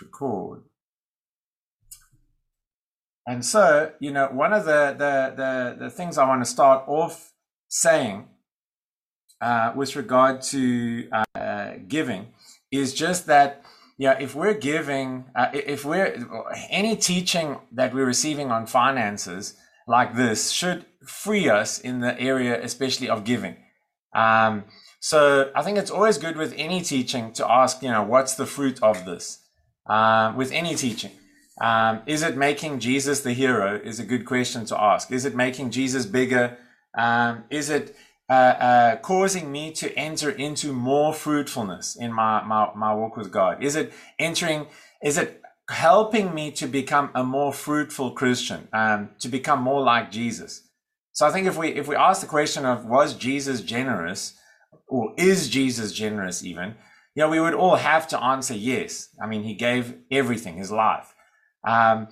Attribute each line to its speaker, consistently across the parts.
Speaker 1: record. And so, you know, one of the the the, the things I want to start off saying uh, with regard to uh, giving is just that yeah, if we're giving, uh, if we're any teaching that we're receiving on finances like this should free us in the area, especially of giving. Um, so I think it's always good with any teaching to ask, you know, what's the fruit of this? Um, with any teaching. Um, is it making Jesus the hero? Is a good question to ask. Is it making Jesus bigger? Um, is it uh, uh, causing me to enter into more fruitfulness in my, my, my walk with God? Is it entering, is it helping me to become a more fruitful Christian, um, to become more like Jesus? So I think if we, if we ask the question of was Jesus generous or is Jesus generous even, you know, we would all have to answer yes. I mean, he gave everything, his life. Um,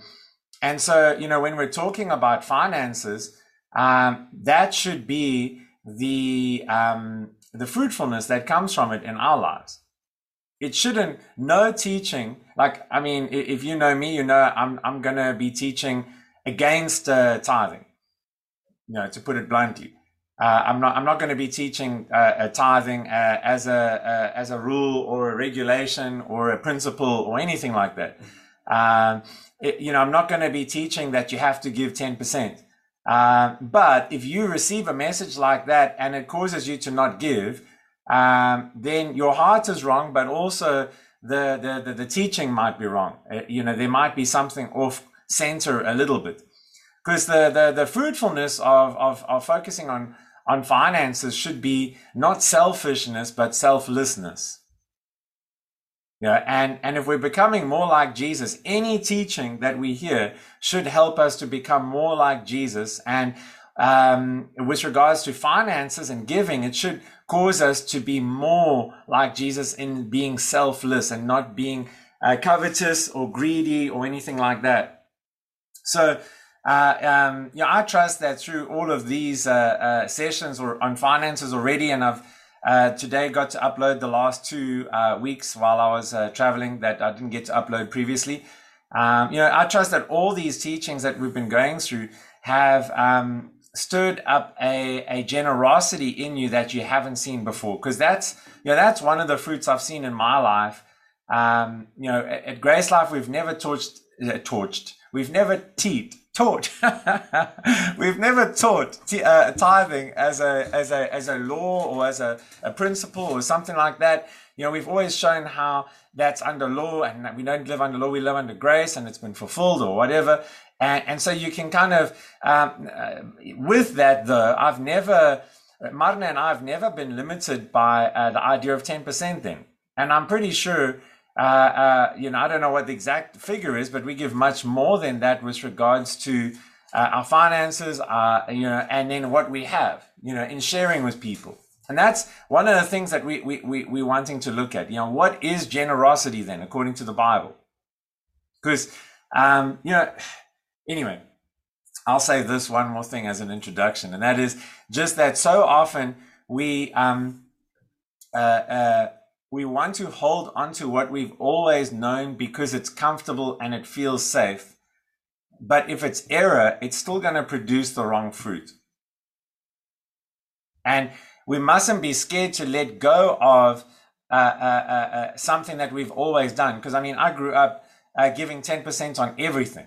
Speaker 1: and so, you know, when we're talking about finances, um, that should be the um, the fruitfulness that comes from it in our lives. It shouldn't. No teaching. Like I mean, if you know me, you know I'm I'm gonna be teaching against uh, tithing. You know, to put it bluntly, uh, I'm not I'm not going to be teaching uh, tithing uh, as a uh, as a rule or a regulation or a principle or anything like that. Um, it, you know, I'm not going to be teaching that you have to give ten percent. Um, but if you receive a message like that and it causes you to not give, um, then your heart is wrong, but also the, the, the, the teaching might be wrong. Uh, you know, there might be something off center a little bit. Because the, the, the fruitfulness of, of, of focusing on, on finances should be not selfishness, but selflessness. Yeah, and, and if we're becoming more like Jesus, any teaching that we hear should help us to become more like Jesus. And um, with regards to finances and giving, it should cause us to be more like Jesus in being selfless and not being uh, covetous or greedy or anything like that. So, uh, um, yeah, I trust that through all of these uh, uh sessions or on finances already, and I've uh, today got to upload the last two uh, weeks while I was traveling that I didn't get to upload previously. Um, you know, I trust that all these teachings that we've been going through have um, stirred up a, a generosity in you that you haven't seen before. Because that's, you know, that's one of the fruits I've seen in my life. Um, you know, at, at Grace Life, we've never torched, torched, we've never teed taught. We've never taught t- uh, tithing as a as a as a law or as a, a principle or something like that. You know, we've always shown how that's under law and we don't live under law, we live under grace and it's been fulfilled or whatever. And, and so you can kind of, um, uh, with that though, I've never, Marna and I have never been limited by uh, the idea of 10% then. And I'm pretty sure uh, uh, you know, I don't know what the exact figure is, but we give much more than that with regards to uh, our finances, uh, you know, and then what we have, you know, in sharing with people. And that's one of the things that we, we, we, we're wanting to look at. You know, what is generosity then, according to the Bible? Because, um, you know, anyway, I'll say this one more thing as an introduction, and that is just that so often we, um, uh, uh, we want to hold on to what we've always known because it's comfortable and it feels safe. But if it's error, it's still going to produce the wrong fruit. And we mustn't be scared to let go of uh, uh, uh, uh something that we've always done. Because I mean, I grew up uh, giving 10% on everything,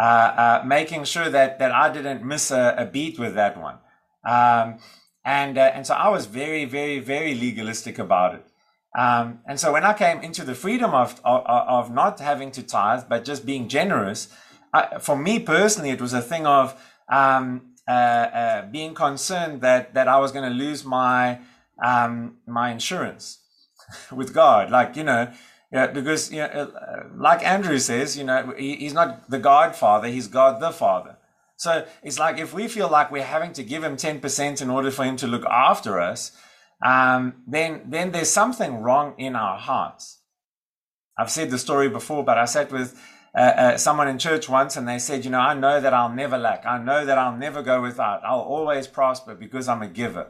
Speaker 1: uh, making sure that, that I didn't miss a, a beat with that one. Um, and, and so I was very, very, very legalistic about it. Um, and so when I came into the freedom of, of, of not having to tithe, but just being generous, I, for me personally, it was a thing of um, uh, uh, being concerned that, that I was going to lose my, um, my insurance with God. Like, you know, yeah, because, you know, uh, like Andrew says, you know, he, he's not the Godfather, he's God the Father. So it's like if we feel like we're having to give him 10% in order for him to look after us, um, then then there's something wrong in our hearts. I've said the story before, but I sat with uh, uh, someone in church once, and they said, "You know, I know that I'll never lack. I know that I'll never go without. I'll always prosper because I'm a giver."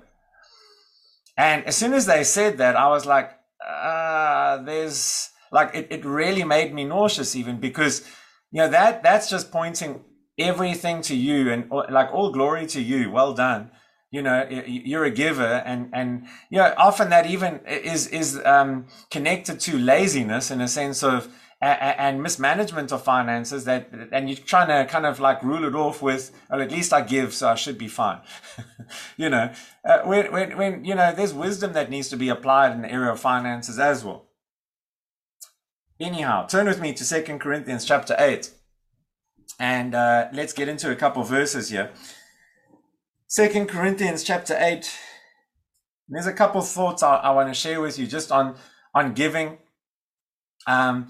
Speaker 1: And as soon as they said that, I was like, uh, "There's." like it, it really made me nauseous even because, you know, that, that's just pointing everything to you and like all glory to you. Well done. You know, you're a giver and, and, you know, often that even is, is, um, connected to laziness in a sense of, and mismanagement of finances that and you're trying to kind of like rule it off with well at least i give so i should be fine. You know uh, when, when, when you know there's wisdom that needs to be applied in the area of finances as well. Anyhow turn with me to second corinthians chapter 8 and uh, let's get into a couple verses here second corinthians chapter 8 there's a couple thoughts I, I want to share with you just on on giving. Um,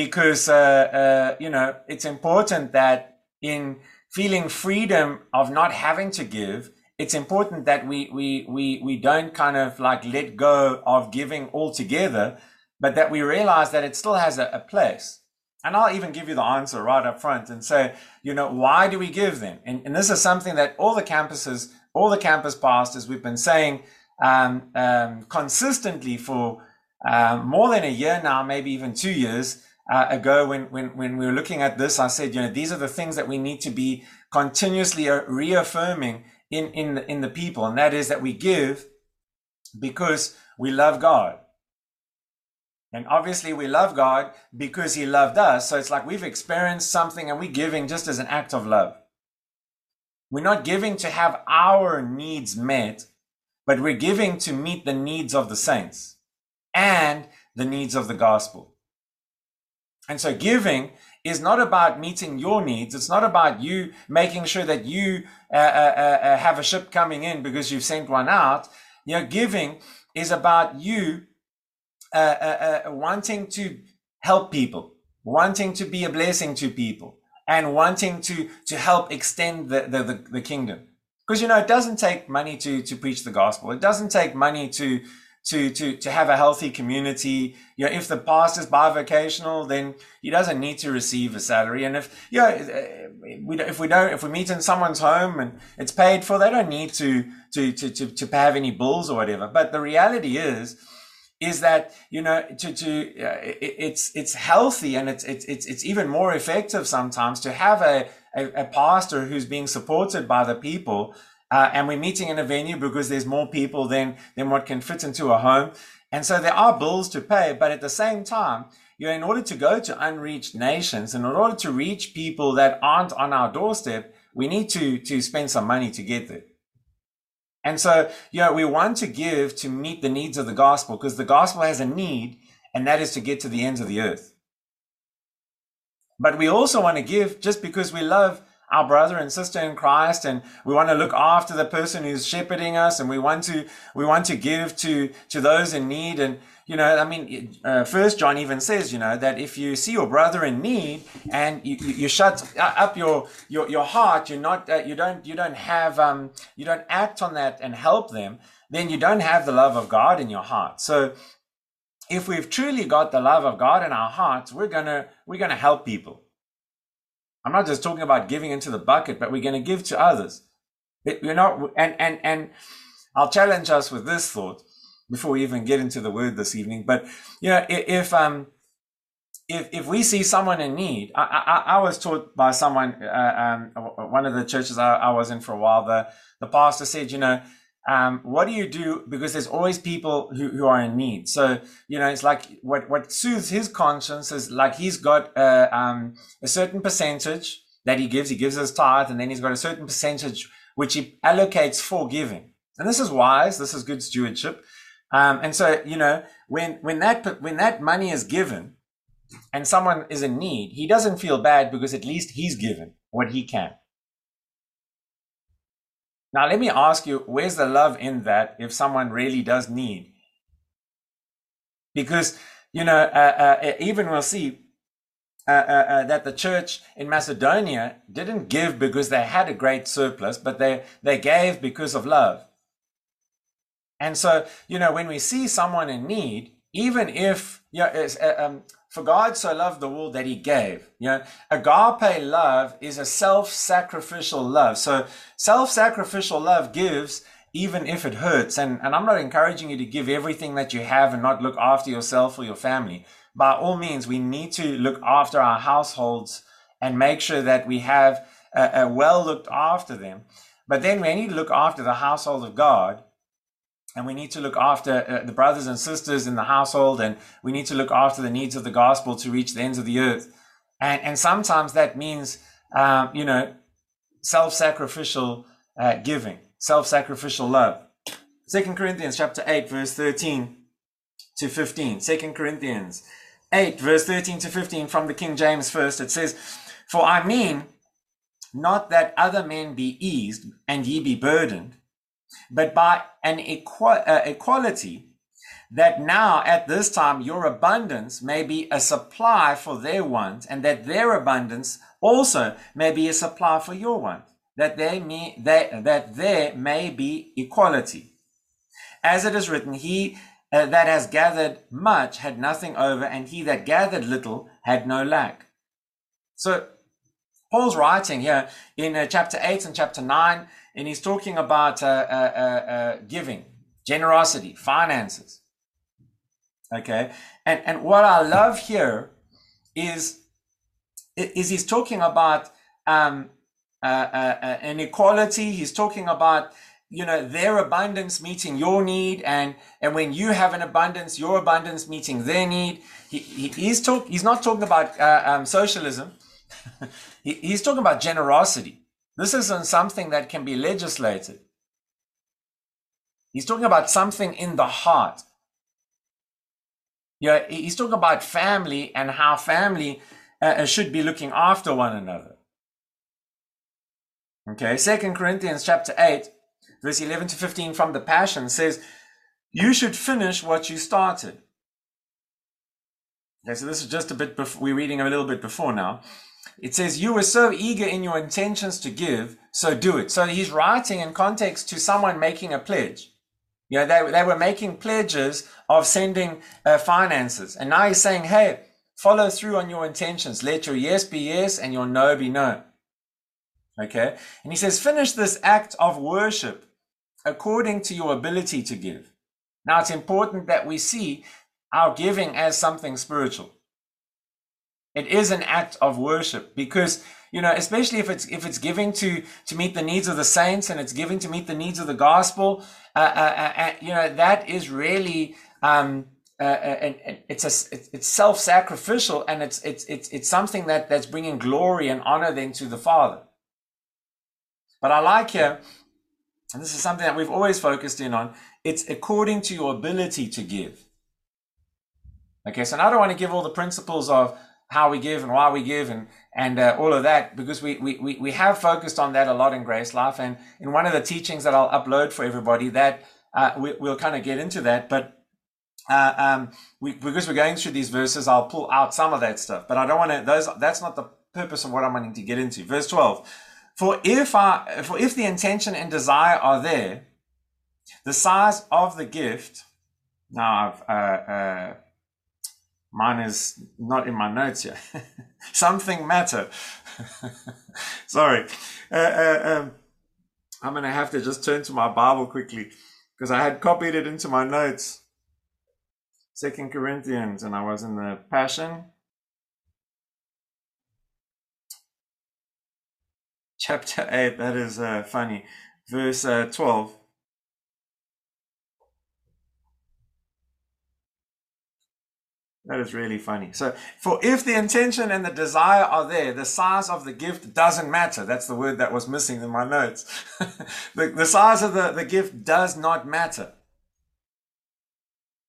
Speaker 1: because uh, uh, you know it's important that in feeling freedom of not having to give it's important that we we we we don't kind of like let go of giving altogether but that we realize that it still has a, a place and i'll even give you the answer right up front and say you know why do we give them? and, and this is something that all the campuses all the campus pastors we've been saying um, um, consistently for um, more than a year now maybe even two years uh, ago when, when, when we were looking at this, I said, you know, these are the things that we need to be continuously uh, reaffirming in, in, in the people. And that is that we give because we love God. And obviously we love God because he loved us. So it's like we've experienced something and we're giving just as an act of love. We're not giving to have our needs met, but we're giving to meet the needs of the saints and the needs of the gospel. And so giving is not about meeting your needs. It's not about you making sure that you uh, uh, uh, uh, have a ship coming in because you've sent one out. You know, giving is about you uh, uh, wanting to help people, wanting to be a blessing to people, and wanting to to help extend the the, the, the kingdom. Because you know, it doesn't take money to to preach the gospel. It doesn't take money to to to to have a healthy community. You know, if the pastor's bivocational, then he doesn't need to receive a salary. And if you know, we if we don't if we meet in someone's home and it's paid for, they don't need to to to to, to have any bills or whatever. But the reality is is that you know to to uh, it, it's it's healthy and it's it's it's even more effective sometimes to have a, a, a pastor who's being supported by the people uh, and we're meeting in a venue because there's more people than, than what can fit into a home. And so there are bills to pay, but at the same time, you know, in order to go to unreached nations, and in order to reach people that aren't on our doorstep, we need to, to spend some money to get there. And so, you know, we want to give to meet the needs of the gospel because the gospel has a need, and that is to get to the ends of the earth. But we also want to give just because we love our brother and sister in Christ and we want to look after the person who's shepherding us and we want to we want to give to to those in need and you know I mean uh, first John even says you know that if you see your brother in need and you, you, shut up your your, your heart you're not uh, you don't you don't have um you don't act on that and help them then you don't have the love of God in your heart. So if we've truly got the love of God in our hearts we're to we're to help people. I'm not just talking about giving into the bucket, but we're to give to others. It, we're not, and, and, and I'll challenge us with this thought before we even get into the word this evening. But, you know, if, um, if, if we see someone in need, I, I, I was taught by someone, uh, um, one of the churches I, I was in for a while, the, the pastor said, you know, um, what do you do? Because there's always people who, who are in need. So, you know, it's like what, what soothes his conscience is like he's got uh, um, a certain percentage that he gives. He gives his tithe, and then he's got a certain percentage which he allocates for giving. And this is wise. This is good stewardship. Um, and so, you know, when when that when that money is given, and someone is in need, he doesn't feel bad because at least he's given what he can. Now, let me ask you, where's the love in that if someone really does need? Because, you know, uh, uh, even we'll see uh, uh, uh, that the church in Macedonia didn't give because they had a great surplus, but they, they gave because of love. And so, you know, when we see someone in need, even if, you know, uh, um, for God so loved the world that he gave. You know, agape love is a self-sacrificial love. So self-sacrificial love gives even if it hurts. And, and I'm not encouraging you to give everything that you have and not look after yourself or your family. By all means, we need to look after our households and make sure that we have a, a well looked after them. But then we need to look after the household of God and we need to look after uh, the brothers and sisters in the household and we need to look after the needs of the gospel to reach the ends of the earth. And and sometimes that means um, you know self-sacrificial uh, giving self-sacrificial love. Second corinthians chapter 8 verse 13 to 15 second corinthians 8 verse 13 to 15 from the king james first. It says for i mean not that other men be eased and ye be burdened but by an uh, equality that now at this time your abundance may be a supply for their want and that their abundance also may be a supply for your want that they may they, that there may be equality. As it is written he uh, that has gathered much had nothing over and he that gathered little had no lack. So paul's writing here in uh, chapter 8 and chapter 9 and he's talking about uh, uh, uh, uh, giving, generosity, finances. Okay, and and what I love here is is he's talking about um, uh, uh, an equality. He's talking about you know their abundance meeting your need. And and when you have an abundance your abundance meeting their need. He, he he's talk he's not talking about uh, um, socialism. He, he's talking about generosity this isn't something that can be legislated. He's talking about something in the heart. Yeah, he's talking about family and how family uh, uh, should be looking after one another. Okay, Second Corinthians chapter 8, verse 11 to 15 from the Passion says, You should finish what you started. Okay, so this is just a bit, before, we're reading a little bit before now. It says, You were so eager in your intentions to give, so do it. So he's writing in context to someone making a pledge. You know, they, they were making pledges of sending uh, finances. And now he's saying, Hey, follow through on your intentions. Let your yes be yes and your no be no. Okay. And he says, Finish this act of worship according to your ability to give. Now it's important that we see our giving as something spiritual. It is an act of worship because you know, especially if it's if it's giving to to meet the needs of the saints and it's giving to meet the needs of the gospel. Uh, uh, uh, uh you know, that is really um, uh, uh, and, it's a it's self-sacrificial and it's it's it's it's something that that's bringing glory and honor then to the Father. But I like here, and this is something that we've always focused in on. It's according to your ability to give. Okay, so now I don't want to give all the principles of how we give and why we give and and uh, all of that because we, we we have focused on that a lot in grace life. And in one of the teachings that i'll upload for everybody that uh, we, will kind of get into that but uh, um, we, because we're going through these verses i'll pull out some of that stuff. But i don't want to those that's not the purpose of what i'm wanting to get into. Verse 12 for if I, for if the intention and desire are there the size of the gift now i've uh, uh, Mine is not in my notes yet. Something matter. Sorry. Uh, uh, um, I'm going to have to just turn to my Bible quickly because I had copied it into my notes. Second Corinthians, and I was in the Passion. Chapter 8, that is uh, funny. Verse uh, 12. That is really funny. So, for if the intention and the desire are there, the size of the gift doesn't matter. That's the word that was missing in my notes. the, the size of the, the gift does not matter.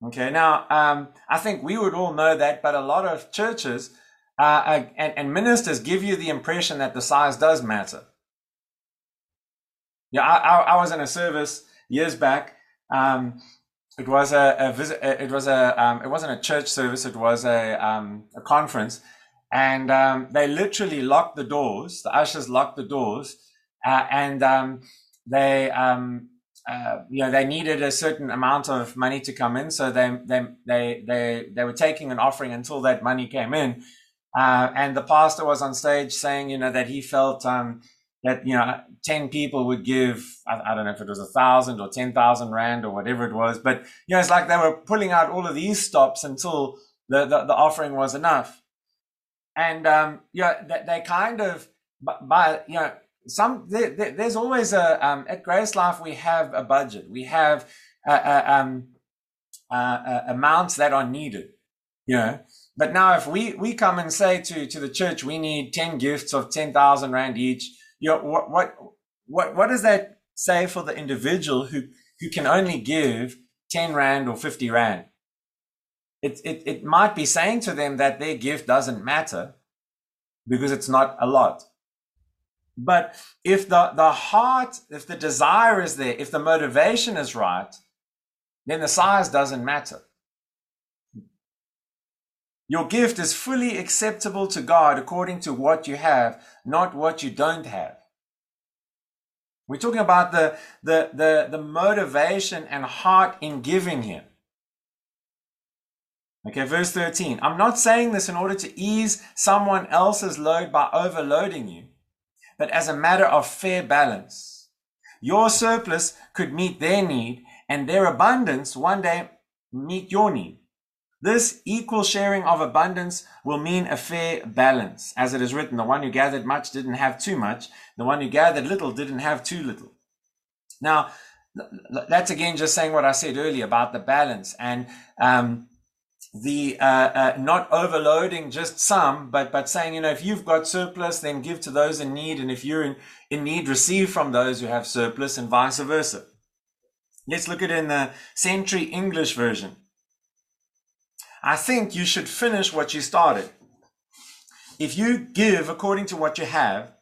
Speaker 1: Okay, now, um, I think we would all know that, but a lot of churches uh, uh, and, and ministers give you the impression that the size does matter. Yeah, I, I, I was in a service years back. Um, it was a, a visit. It was a. Um, it wasn't a church service. It was a um, a conference, and um, they literally locked the doors. The ushers locked the doors, uh, and um, they um, uh, you know they needed a certain amount of money to come in. So they they they they they were taking an offering until that money came in. Uh, and the pastor was on stage saying, you know, that he felt um, that you know 10 people would give I, I don't know if it was a thousand or 10,000 rand or whatever it was but you know it's like they were pulling out all of these stops until the the, the offering was enough. And um yeah they, they kind of by you know some there, there's always a um, at grace life we have a budget. We have uh, uh, um, uh, uh amounts that are needed you know. But now if we we come and say to to the church we need 10 gifts of 10,000 rand each you know, what, what, what, what does that say for the individual who, who can only give 10 Rand or 50 Rand? It, it, it might be saying to them that their gift doesn't matter because it's not a lot. But if the, the heart, if the desire is there, if the motivation is right, then the size doesn't matter. Your gift is fully acceptable to God according to what you have, not what you don't have. We're talking about the, the, the, the motivation and heart in giving Him. Okay, verse 13. I'm not saying this in order to ease someone else's load by overloading you, but as a matter of fair balance. Your surplus could meet their need, and their abundance one day meet your need. This equal sharing of abundance will mean a fair balance. As it is written, the one who gathered much didn't have too much. The one who gathered little didn't have too little. Now, that's again just saying what I said earlier about the balance and um, the uh, uh, not overloading just some, but but saying you know if you've got surplus, then give to those in need, and if you're in, in need, receive from those who have surplus, and vice versa. Let's look at it in the Century English version. I think you should finish what you started. If you give according to what you have,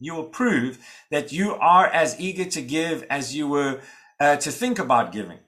Speaker 1: you will prove that you are as eager to give as you were uh, to think about giving.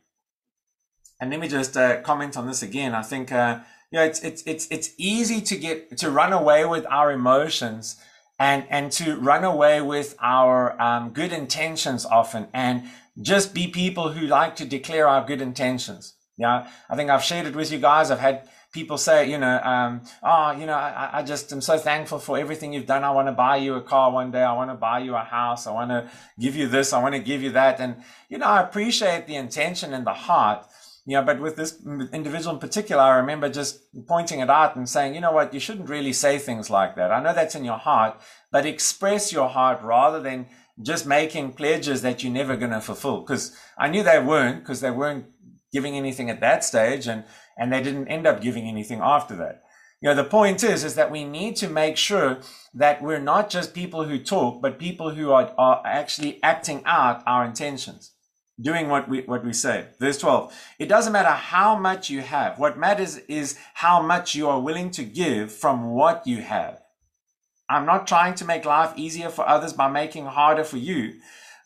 Speaker 1: And let me just uh, comment on this again. I think uh, you know it's it's it's it's easy to get to run away with our emotions and and to run away with our um, good intentions often and just be people who like to declare our good intentions. Yeah, I think I've shared it with you guys. I've had people say, you know, um, oh, you know, I, I just am so thankful for everything you've done. I want to buy you a car one day. I want to buy you a house. I want to give you this. I want to give you that. And, you know, I appreciate the intention and the heart. You know, but with this individual in particular, I remember just pointing it out and saying, you know what, you shouldn't really say things like that. I know that's in your heart, but express your heart rather than just making pledges that you're never going to fulfill. Because I knew they weren't, because they weren't giving anything at that stage and, and they didn't end up giving anything after that. You know, the point is, is that we need to make sure that we're not just people who talk, but people who are, are actually acting out our intentions, doing what we, what we say. Verse 12. It doesn't matter how much you have. What matters is how much you are willing to give from what you have. I'm not trying to make life easier for others by making harder for you,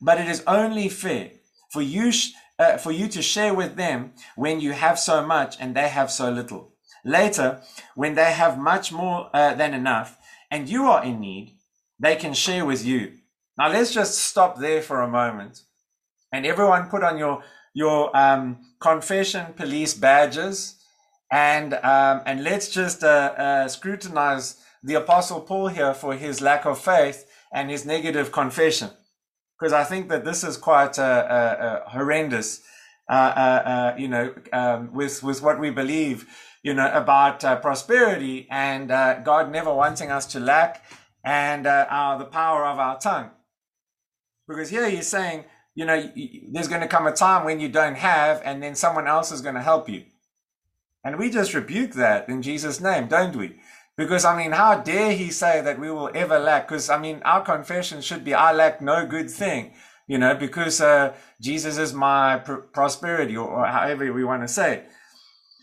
Speaker 1: but it is only fair for you uh, for you to share with them when you have so much and they have so little. Later, when they have much more uh, than enough and you are in need, they can share with you. Now let's just stop there for a moment and everyone put on your your um, confession police badges and um, and let's just uh, uh, scrutinize the apostle Paul here for his lack of faith and his negative confession because I think that this is quite uh, uh, uh horrendous. Uh, you know, um, with with what we believe, you know, about prosperity and God never wanting us to lack, and our, the power of our tongue. Because here he's saying, you know, there's going to come a time when you don't have, and then someone else is going to help you. And we just rebuke that in Jesus' name, don't we? Because, I mean, how dare he say that we will ever lack? Because, I mean, our confession should be, I lack no good thing, you know, because uh, Jesus is my pr- prosperity, or, or, however we want to say it.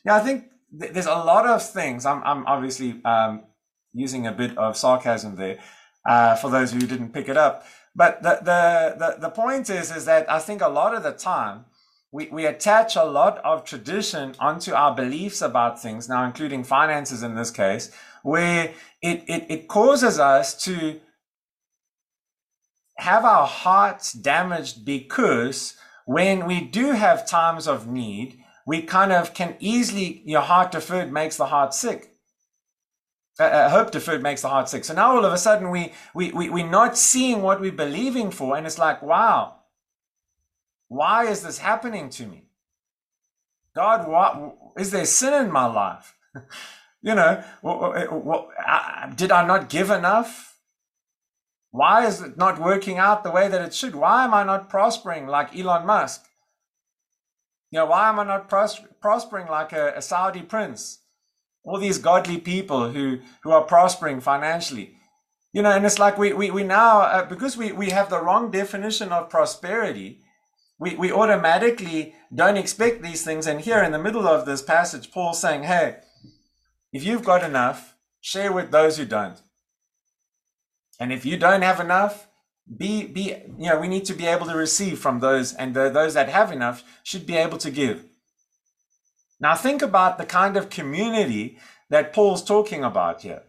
Speaker 1: Yeah, I think th- there's a lot of things. I'm, I'm obviously um, using a bit of sarcasm there uh, for those who didn't pick it up. But the, the, the, the point is, is that I think a lot of the time, we, we attach a lot of tradition onto our beliefs about things, now including finances in this case, where it, it, it causes us to have our hearts damaged because when we do have times of need, we kind of can easily, your heart deferred makes the heart sick. uh, hope deferred makes the heart sick. So now all of a sudden we, we, we, we're not seeing what we're believing for. And it's like, wow, why is this happening to me? God, what is there sin in my life? you know, what, did I not give enough? Why is it not working out the way that it should? Why am I not prospering like Elon Musk? You know, why am I not pros- prospering like a, a Saudi prince? all these godly people who, who are prospering financially. You know, and it's like we, we, we now, uh, because we, we have the wrong definition of prosperity, we, we automatically don't expect these things. And here in the middle of this passage, Paul's saying, hey, if you've got enough, share with those who don't. And if you don't have enough, be, be, you know, we need to be able to receive from those, and the, those that have enough should be able to give. Now, think about the kind of community that Paul's talking about here.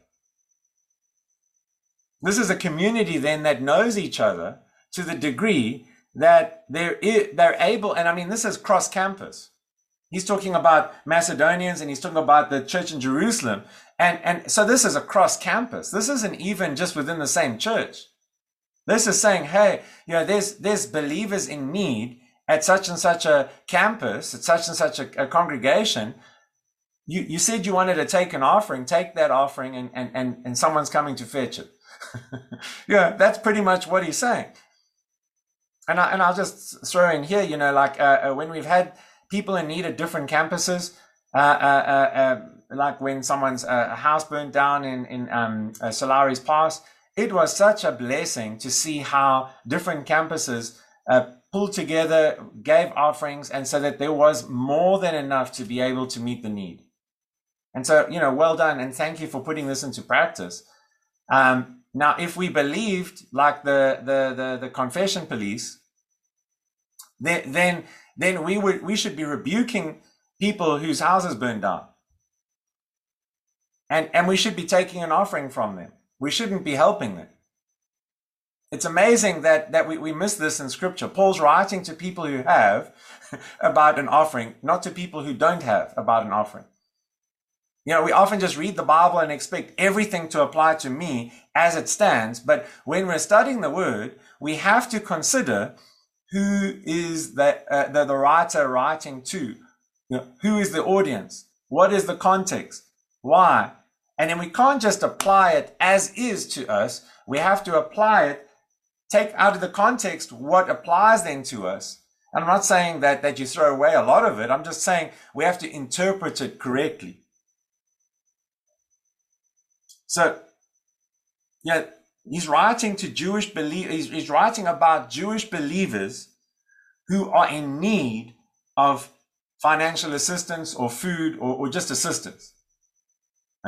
Speaker 1: This is a community then that knows each other to the degree that they're, they're able, and I mean, this is cross campus. He's talking about Macedonians and he's talking about the church in Jerusalem. And, and so this is across campus. This isn't even just within the same church. This is saying, hey, you know, there's, there's believers in need at such and such a campus, at such and such a, a congregation, you, you said you wanted to take an offering, take that offering, and, and, and, and someone's coming to fetch it. yeah, that's pretty much what he's saying. And, I, and I'll just throw in here, you know, like uh, uh, when we've had people in need at different campuses, uh, uh, uh, uh like when someone's house burned down in, in um, Sir Lowry's Pass, it was such a blessing to see how different campuses pulled together, gave offerings, and so that there was more than enough to be able to meet the need. And so, you know, well done, and thank you for putting this into practice. Um, now, if we believed like the the the, the confession police, then then then we would we should be rebuking people whose houses burned down. And and we should be taking an offering from them. We shouldn't be helping them. It's amazing that, that we, we miss this in scripture. Paul's writing to people who have about an offering, not to people who don't have about an offering. You know, we often just read the Bible and expect everything to apply to me as it stands. But when we're studying the word, we have to consider who is the, uh, the, the writer writing to? You know, who is the audience? What is the context? Why? And then we can't just apply it as is to us. We have to apply it take out of the context what applies then to us. And I'm not saying that, that you throw away a lot of it. I'm just saying we have to interpret it correctly. So, yeah, he's writing to Jewish believers, he's, he's writing about Jewish believers who are in need of financial assistance or food or, or just assistance.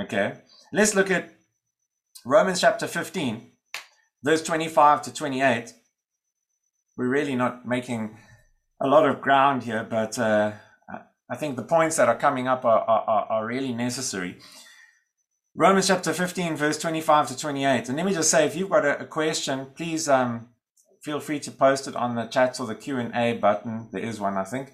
Speaker 1: Okay, let's look at Romans chapter 15 verse 25 to 28, we're really not making a lot of ground here, but uh, I think the points that are coming up are, are, are really necessary. Romans chapter 15, verse 25 to 28. And let me just say, if you've got a, a question, please um, feel free to post it on the chat or the Q&A button. There is one, I think.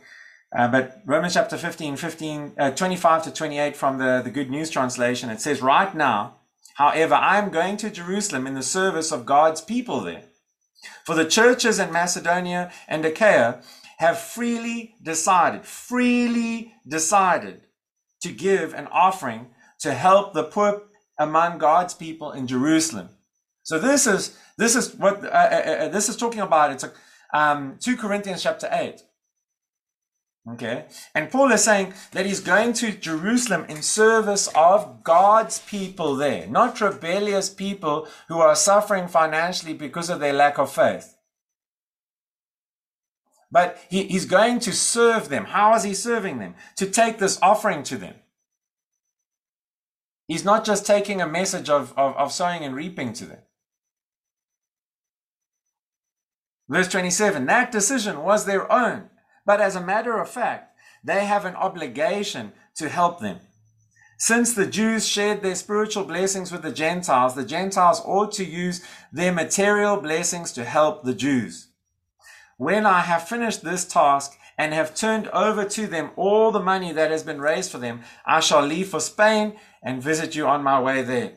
Speaker 1: Uh, but Romans chapter 15, 15 uh, 25 to 28 from the, the Good News translation, it says, Right now, However, I am going to Jerusalem in the service of God's people there. For the churches in Macedonia and Achaia have freely decided, freely decided to give an offering to help the poor among God's people in Jerusalem. So this is this is what uh, uh, uh this is talking about. It's a, um, 2 Corinthians chapter 8. Okay. And Paul is saying that he's going to Jerusalem in service of God's people there, not rebellious people who are suffering financially because of their lack of faith. But he, he's going to serve them. How is he serving them? To take this offering to them. He's not just taking a message of, of, of sowing and reaping to them. Verse 27 that decision was their own but as a matter of fact, they have an obligation to help them. Since the Jews shared their spiritual blessings with the Gentiles, the Gentiles ought to use their material blessings to help the Jews. When I have finished this task and have turned over to them all the money that has been raised for them, I shall leave for Spain and visit you on my way there.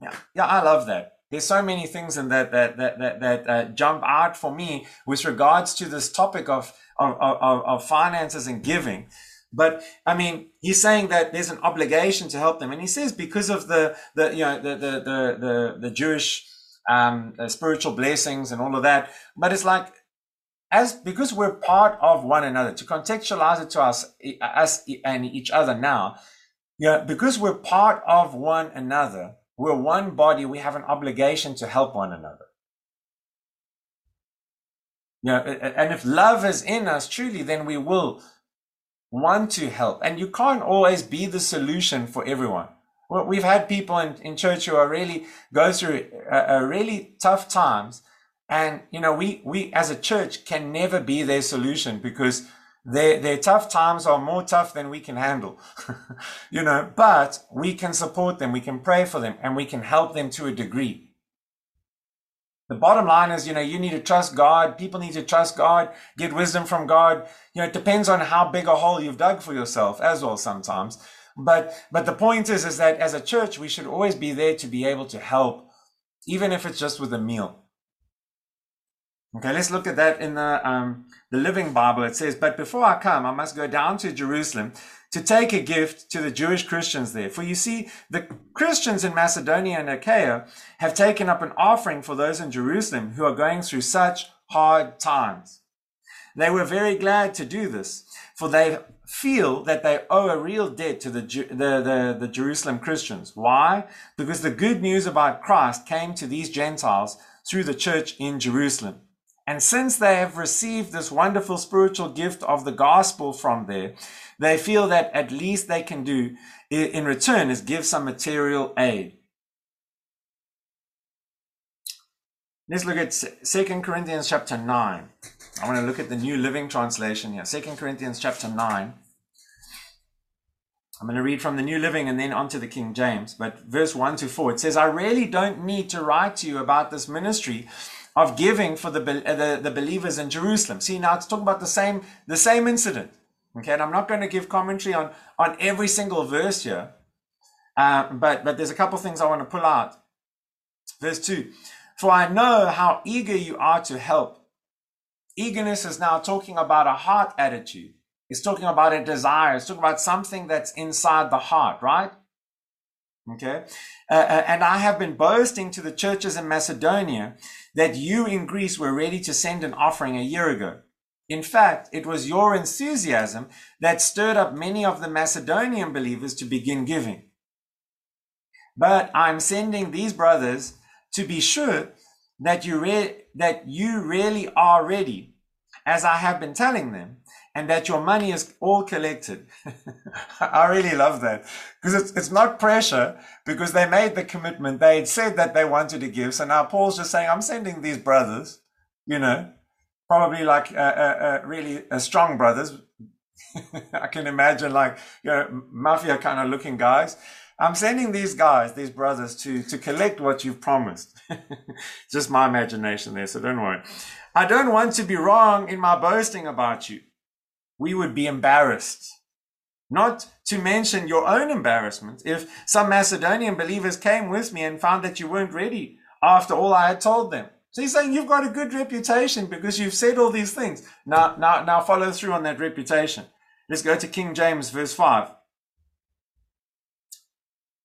Speaker 1: Yeah, yeah, I love that. There's so many things in that that that that, that uh, jump out for me with regards to this topic of of, of of finances and giving. But I mean, he's saying that there's an obligation to help them, and he says because of the the you know the the the the, the Jewish um, uh, spiritual blessings and all of that. But it's like as because we're part of one another to contextualize it to us us and each other now. Yeah, because we're part of one another, we're one body. We have an obligation to help one another. Yeah, and if love is in us truly, then we will want to help. And you can't always be the solution for everyone. Well, we've had people in, in church who are really go through a, a really tough times. And, you know, we, we as a church can never be their solution because their, their tough times are more tough than we can handle, you know, but we can support them. We can pray for them and we can help them to a degree. The bottom line is, you know, you need to trust God. People need to trust God, get wisdom from God. You know, it depends on how big a hole you've dug for yourself as well sometimes. But, but the point is, is that as a church, we should always be there to be able to help, even if it's just with a meal. Okay, let's look at that in the, um, the Living Bible. It says, But before I come, I must go down to Jerusalem to take a gift to the Jewish Christians there. For you see, the Christians in Macedonia and Achaia have taken up an offering for those in Jerusalem who are going through such hard times. They were very glad to do this, for they feel that they owe a real debt to the, the, the, the Jerusalem Christians. Why? Because the good news about Christ came to these Gentiles through the church in Jerusalem. And since they have received this wonderful spiritual gift of the gospel from there, they feel that at least they can do in return is give some material aid. Let's look at Second Corinthians chapter 9. I want to look at the New Living Translation here. Second Corinthians chapter 9. I'm going to read from the New Living and then onto the King James. But verse 1 to 4, it says, I really don't need to write to you about this ministry of giving for the, the, the believers in Jerusalem. See, now it's talking about the same, the same incident. Okay, and I'm not going to give commentary on, on every single verse here, uh, but, but there's a couple things I want to pull out. Verse 2 For I know how eager you are to help. Eagerness is now talking about a heart attitude. It's talking about a desire. It's talking about something that's inside the heart, right? Okay. Uh, uh and I have been boasting to the churches in Macedonia that you in Greece were ready to send an offering a year ago. In fact, it was your enthusiasm that stirred up many of the Macedonian believers to begin giving. But I'm sending these brothers to be sure that you, re- that you really are ready, as I have been telling them, and that your money is all collected. I really love that because it's, it's not pressure because they made the commitment. They had said that they wanted to give. So now Paul's just saying, I'm sending these brothers, you know, probably like uh, uh, uh, really uh, strong brothers. I can imagine like you know mafia kind of looking guys. I'm sending these guys, these brothers, to to collect what you've promised. Just my imagination there, so don't worry. I don't want to be wrong in my boasting about you. We would be embarrassed. Not to mention your own embarrassment if some Macedonian believers came with me and found that you weren't ready after all I had told them. So he's saying you've got a good reputation because you've said all these things. Now, now, now follow through on that reputation. Let's go to King James, verse 5.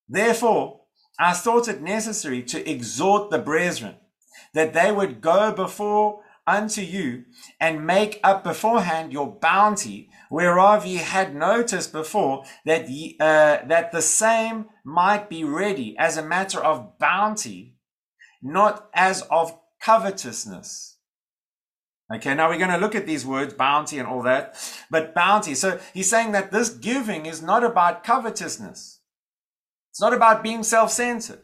Speaker 1: Therefore, I thought it necessary to exhort the brethren that they would go before unto you and make up beforehand your bounty, whereof ye had noticed before that ye, uh, that the same might be ready as a matter of bounty, not as of covetousness. Okay, now we're going to look at these words, bounty and all that, but bounty. So he's saying that this giving is not about covetousness. It's not about being self-centered.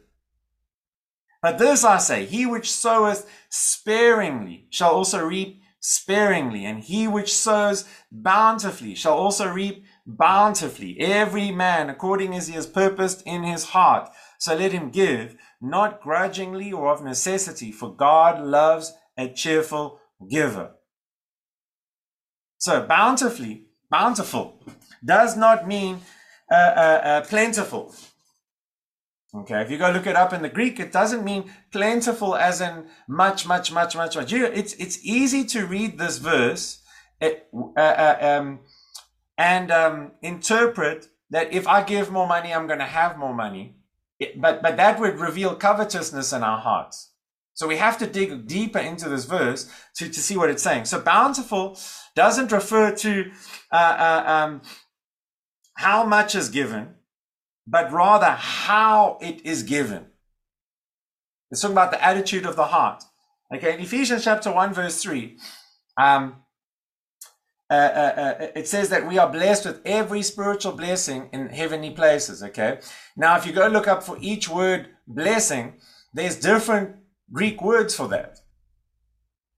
Speaker 1: But this I say, he which soweth sparingly shall also reap sparingly, and he which sows bountifully shall also reap bountifully. Every man according as he has purposed in his heart. So let him give, not grudgingly or of necessity, for God loves a cheerful giver. So bountifully, bountiful does not mean uh, uh, uh, plentiful. Okay, if you go look it up in the Greek, it doesn't mean plentiful as in much, much, much, much, much. You, it's it's easy to read this verse it, uh, uh, um, and um, interpret that if I give more money, I'm going to have more money. It, but but that would reveal covetousness in our hearts. So we have to dig deeper into this verse to, to see what it's saying. So bountiful doesn't refer to uh, uh, um, how much is given, but rather how it is given. It's talking about the attitude of the heart. Okay, in Ephesians chapter 1, verse 3, um, uh, uh, uh, it says that we are blessed with every spiritual blessing in heavenly places. Okay, now if you go look up for each word blessing, there's different Greek words for that.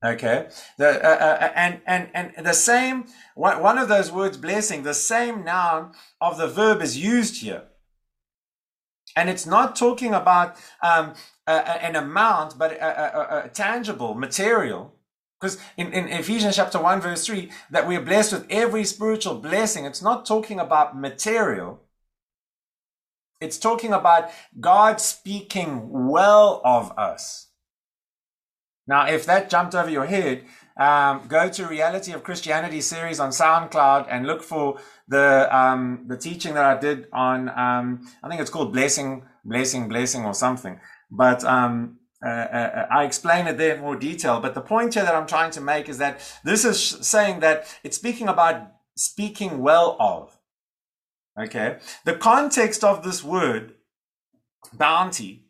Speaker 1: Okay, the uh, uh, uh, and and and the same one of those words blessing, the same noun of the verb is used here. And it's not talking about um, an amount, but a, a, a tangible material. Because in, in Ephesians chapter 1, verse 3, that we are blessed with every spiritual blessing, it's not talking about material. It's talking about God speaking well of us. Now, if that jumped over your head, um, go to Reality of Christianity series on SoundCloud and look for the um, the teaching that I did on. Um, I think it's called blessing, blessing, blessing, or something. But um, uh, uh, I explain it there in more detail. But the point here that I'm trying to make is that this is saying that it's speaking about speaking well of. Okay, the context of this word bounty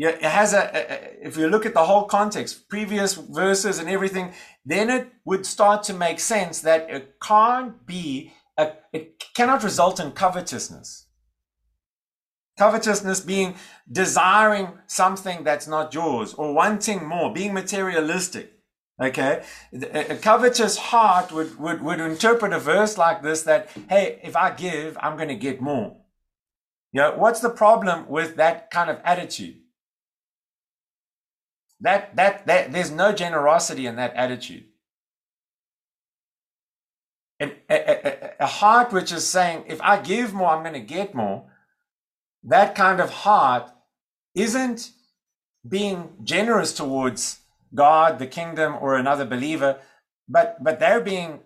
Speaker 1: yeah, it has a, a, if you look at the whole context, previous verses and everything, then it would start to make sense that it can't be, a, it cannot result in covetousness. Covetousness being desiring something that's not yours or wanting more, being materialistic. Okay. A covetous heart would, would, would interpret a verse like this that, hey, if I give, I'm going to get more. You know, what's the problem with that kind of attitude? That, that, that, there's no generosity in that attitude. And a, a, a heart which is saying, if I give more, I'm going to get more. That kind of heart isn't being generous towards God, the kingdom, or another believer, but, but they're being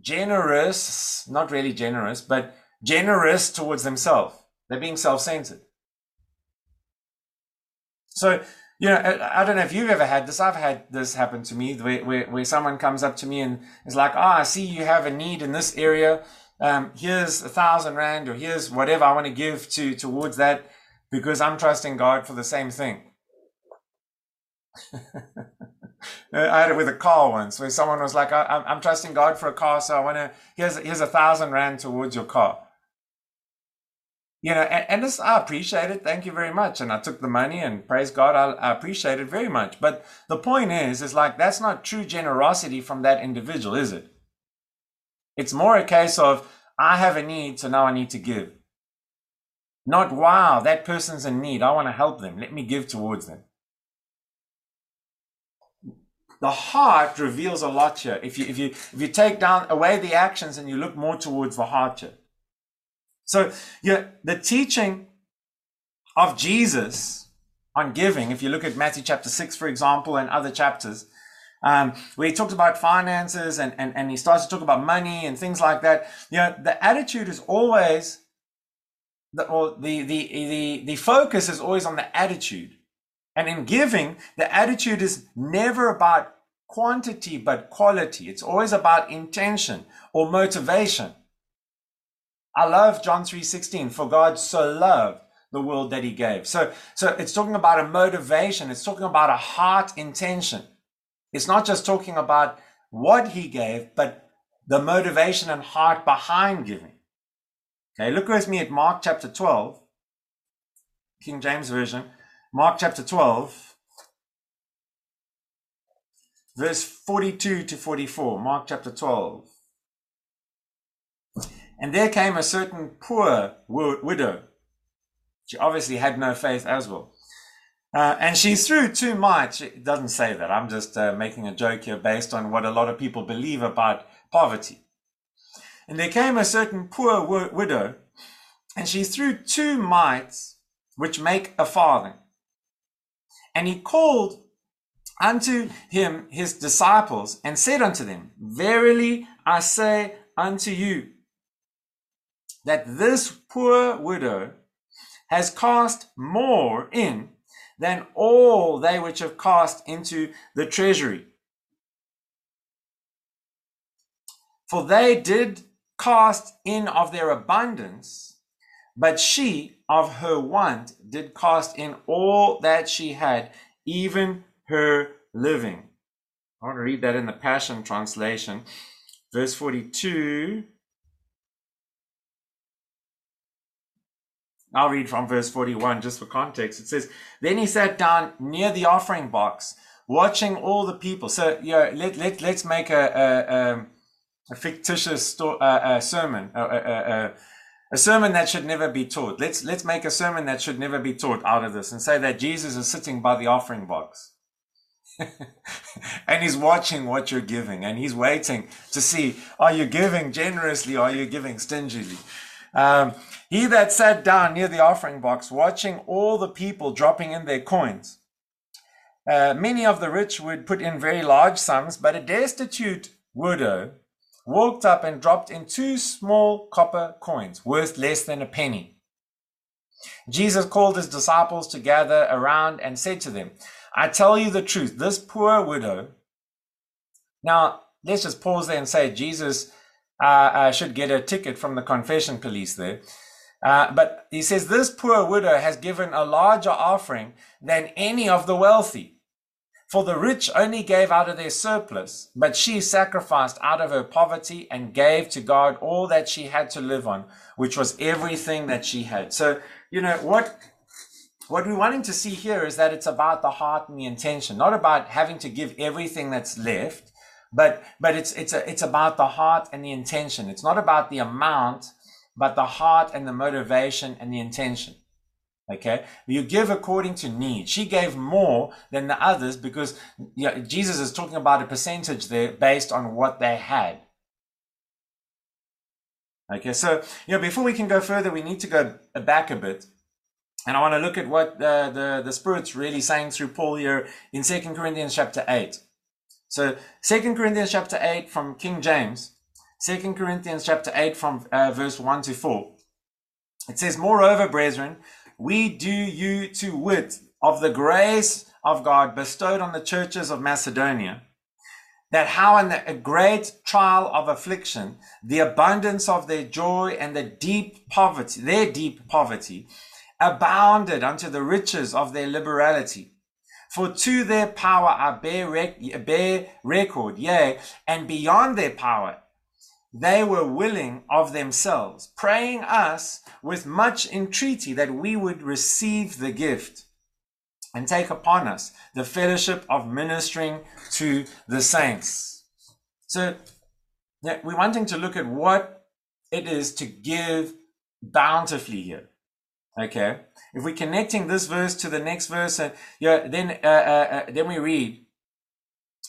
Speaker 1: generous, not really generous, but generous towards themselves. They're being self centered. So you know, I, don't know if you've ever had this. I've had this happen to me where, where, where someone comes up to me and is like, oh, I see you have a need in this area. Um, here's a thousand rand or here's whatever I want to give to towards that because I'm trusting God for the same thing. I had it with a car once where someone was like, I, am trusting God for a car, so I want to, here's, here's a thousand rand towards your car you know, and, and this, I appreciate it. Thank you very much. And I took the money and praise God, I, I appreciate it very much. But the point is, is like, that's not true generosity from that individual, is it? It's more a case of, I have a need, so now I need to give. Not, wow, that person's in need. I want to help them. Let me give towards them. The heart reveals a lot here. If you, if you, if you take down away the actions and you look more towards the heart here. So, yeah, the teaching of Jesus on giving, if you look at Matthew chapter 6, for example, and other chapters, um, where he talks about finances and, and, and he starts to talk about money and things like that, you know, the attitude is always, the, or the, the, the, the focus is always on the attitude. And in giving, the attitude is never about quantity, but quality. It's always about intention or motivation. I love John 3:16, for God so loved the world that he gave. So, so it's talking about a motivation, it's talking about a heart intention. It's not just talking about what he gave, but the motivation and heart behind giving. Okay, look with me at Mark chapter 12, King James Version. Mark chapter 12, verse 42 to 44. Mark chapter 12. And there came a certain poor widow. She obviously had no faith as well. Uh, and she threw too much. It doesn't say that. I'm just uh, making a joke here based on what a lot of people believe about poverty. And there came a certain poor widow, and she threw two mites, which make a farthing. And he called unto him his disciples and said unto them, Verily I say unto you, that this poor widow has cast more in than all they which have cast into the treasury. For they did cast in of their abundance, but she of her want did cast in all that she had, even her living. I want to read that in the Passion Translation. Verse 42. I'll read from verse 41 just for context. It says, Then he sat down near the offering box, watching all the people. So, yeah, let, let, let's make a, a, a, a fictitious sto- uh, sermon, a, a sermon that should never be taught. Let's, let's make a sermon that should never be taught out of this and say that Jesus is sitting by the offering box. and he's watching what you're giving and he's waiting to see are you giving generously are you giving stingily um, he that sat down near the offering box watching all the people dropping in their coins uh, many of the rich would put in very large sums but a destitute widow walked up and dropped in two small copper coins worth less than a penny jesus called his disciples to gather around and said to them I tell you the truth, this poor widow. Now, let's just pause there and say Jesus uh, should get a ticket from the confession police there. Uh, but he says this poor widow has given a larger offering than any of the wealthy. For the rich only gave out of their surplus, but she sacrificed out of her poverty and gave to God all that she had to live on, which was everything that she had. So, you know, what what we're wanting to see here is that it's about the heart and the intention, not about having to give everything that's left, but but it's it's a, it's about the heart and the intention. It's not about the amount, but the heart and the motivation and the intention. Okay, you give according to need. She gave more than the others because you know, Jesus is talking about a percentage there based on what they had. Okay, so you know before we can go further, we need to go back a bit and I want to look at what the, the, the Spirit's really saying through Paul here in Second Corinthians chapter 8. So Second Corinthians chapter 8 from King James, Second Corinthians chapter 8 from uh, verse 1 to 4. It says, Moreover, brethren, we do you to wit of the grace of God bestowed on the churches of Macedonia, that how in the great trial of affliction, the abundance of their joy and the deep poverty, their deep poverty, abounded unto the riches of their liberality. For to their power I bear, rec- bear record, yea, and beyond their power, they were willing of themselves, praying us with much entreaty that we would receive the gift and take upon us the fellowship of ministering to the saints. So we're wanting to look at what it is to give bountifully here. Okay. If we're connecting this verse to the next verse, and yeah, then uh, uh, uh, then we read,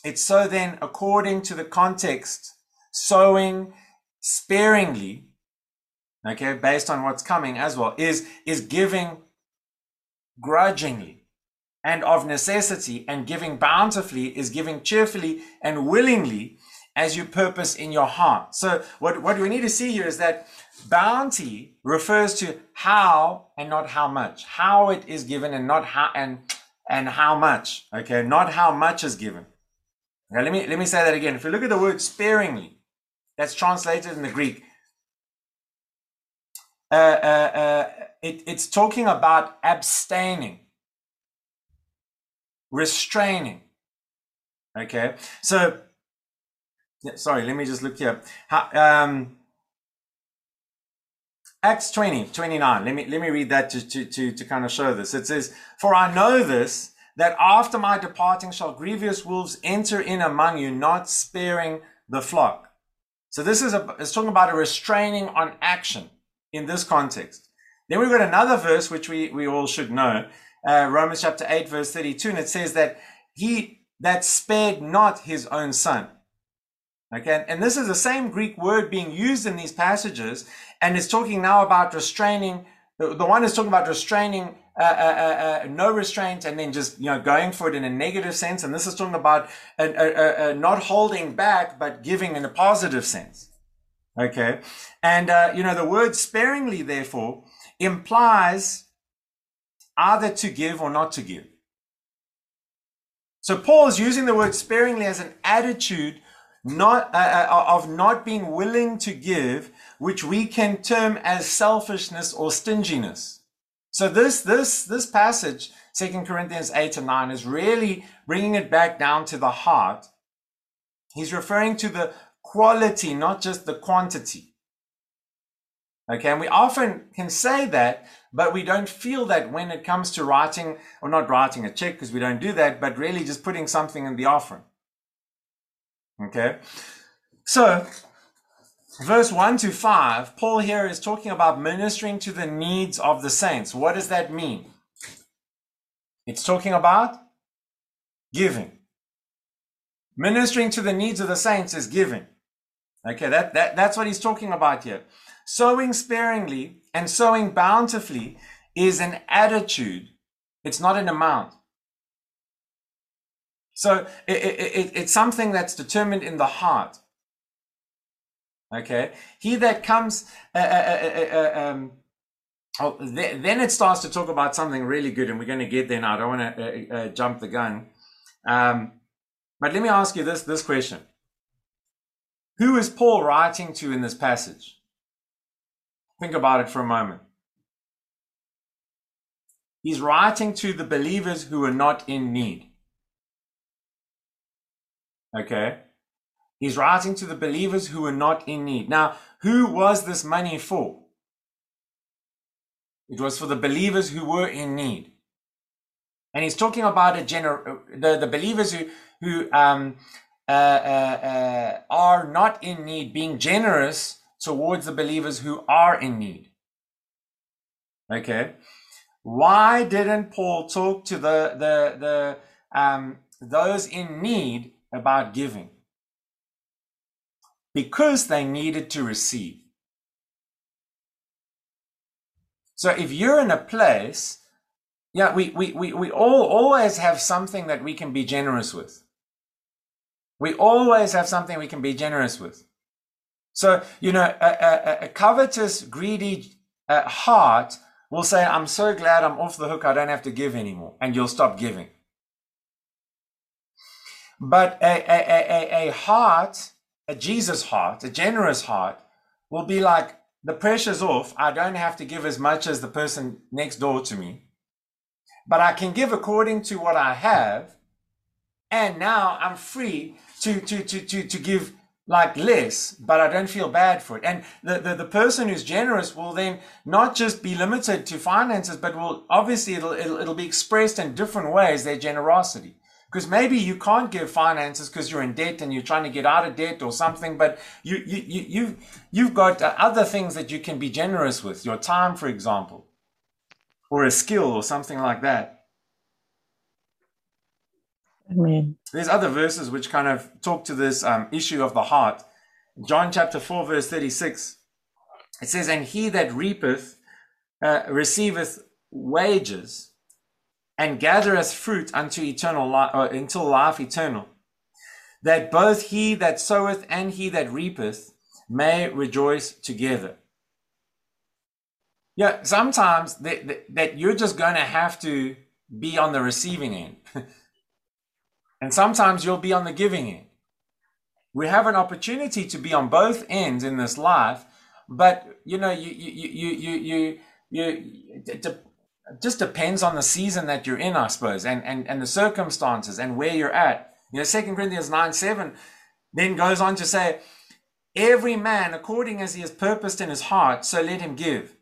Speaker 1: it's so then according to the context, sowing sparingly, okay, based on what's coming as well, is is giving grudgingly and of necessity, and giving bountifully is giving cheerfully and willingly as you purpose in your heart. So what, what we need to see here is that bounty refers to how and not how much. How it is given and not how and and how much. Okay, not how much is given. Now let me let me say that again. If you look at the word sparingly, that's translated in the Greek. Uh, uh, uh, it, it's talking about abstaining, restraining. Okay, so sorry, let me just look here. How, um, Acts 20, 29. Let me, let me read that to, to, to, to kind of show this. It says, For I know this, that after my departing shall grievous wolves enter in among you, not sparing the flock. So this is a, it's talking about a restraining on action in this context. Then we've got another verse, which we, we all should know, uh, Romans chapter 8, verse 32, and it says that he that spared not his own son, Okay, and this is the same Greek word being used in these passages, and it's talking now about restraining. The, one is talking about restraining, uh, uh, uh, no restraint, and then just you know going for it in a negative sense. And this is talking about not holding back, but giving in a positive sense. Okay, and you know the word sparingly, therefore, implies either to give or not to give. So Paul is using the word sparingly as an attitude not uh, uh, of not being willing to give, which we can term as selfishness or stinginess. So this this this passage, Second Corinthians eight and nine, is really bringing it back down to the heart. He's referring to the quality, not just the quantity. Okay, and we often can say that, but we don't feel that when it comes to writing, or not writing a check because we don't do that, but really just putting something in the offering. Okay. So, verse 1 to 5, Paul here is talking about ministering to the needs of the saints. What does that mean? It's talking about giving. Ministering to the needs of the saints is giving. Okay, that, that, that's what he's talking about here. Sowing sparingly and sowing bountifully is an attitude, it's not an amount. So it, it, it's something that's determined in the heart. Okay. He that comes, uh, uh, uh, uh, uh um, oh, th- then it starts to talk about something really good, and we're going to get there now. I don't want to uh, jump the gun. Um, but let me ask you this, this question. Who is Paul writing to in this passage? Think about it for a moment. He's writing to the believers who are not in need. Okay. He's writing to the believers who were not in need. Now, who was this money for? It was for the believers who were in need. And he's talking about a gener- the, the believers who, who um, uh, uh, uh, are not in need, being generous towards the believers who are in need. Okay. Why didn't Paul talk to the, the, the, um, those in need about giving because they needed to receive. So if you're in a place, yeah, we, we, we, we all always have something that we can be generous with. We always have something we can be generous with. So, you know, a, a, a covetous, greedy uh, heart will say, I'm so glad I'm off the hook. I don't have to give anymore. And you'll stop giving. But a, a, a, a heart, a Jesus heart, a generous heart, will be like, the pressure's off. I don't have to give as much as the person next door to me. But I can give according to what I have. And now I'm free to, to, to, to, to give like less, but I don't feel bad for it. And the, the, the, person who's generous will then not just be limited to finances, but will obviously it'll, it'll, it'll be expressed in different ways, their generosity. Because maybe you can't give finances because you're in debt and you're trying to get out of debt or something, but you, you, you, you, you've got uh, other things that you can be generous with, your time, for example, or a skill or something like that.
Speaker 2: Amen.
Speaker 1: There's other verses which kind of talk to this um, issue of the heart. John chapter 4, verse 36, it says, And he that reapeth uh, receiveth wages and gathereth fruit unto eternal life, uh, until life eternal, that both he that soweth and he that reapeth may rejoice together. Yeah, sometimes that, that, that you're just going to have to be on the receiving end. and sometimes you'll be on the giving end. We have an opportunity to be on both ends in this life, but you know, you you you you you, you it just depends on the season that you're in, I suppose, and, and, and the circumstances and where you're at. You know, Second Corinthians 9 7 then goes on to say, Every man according as he has purposed in his heart, so let him give.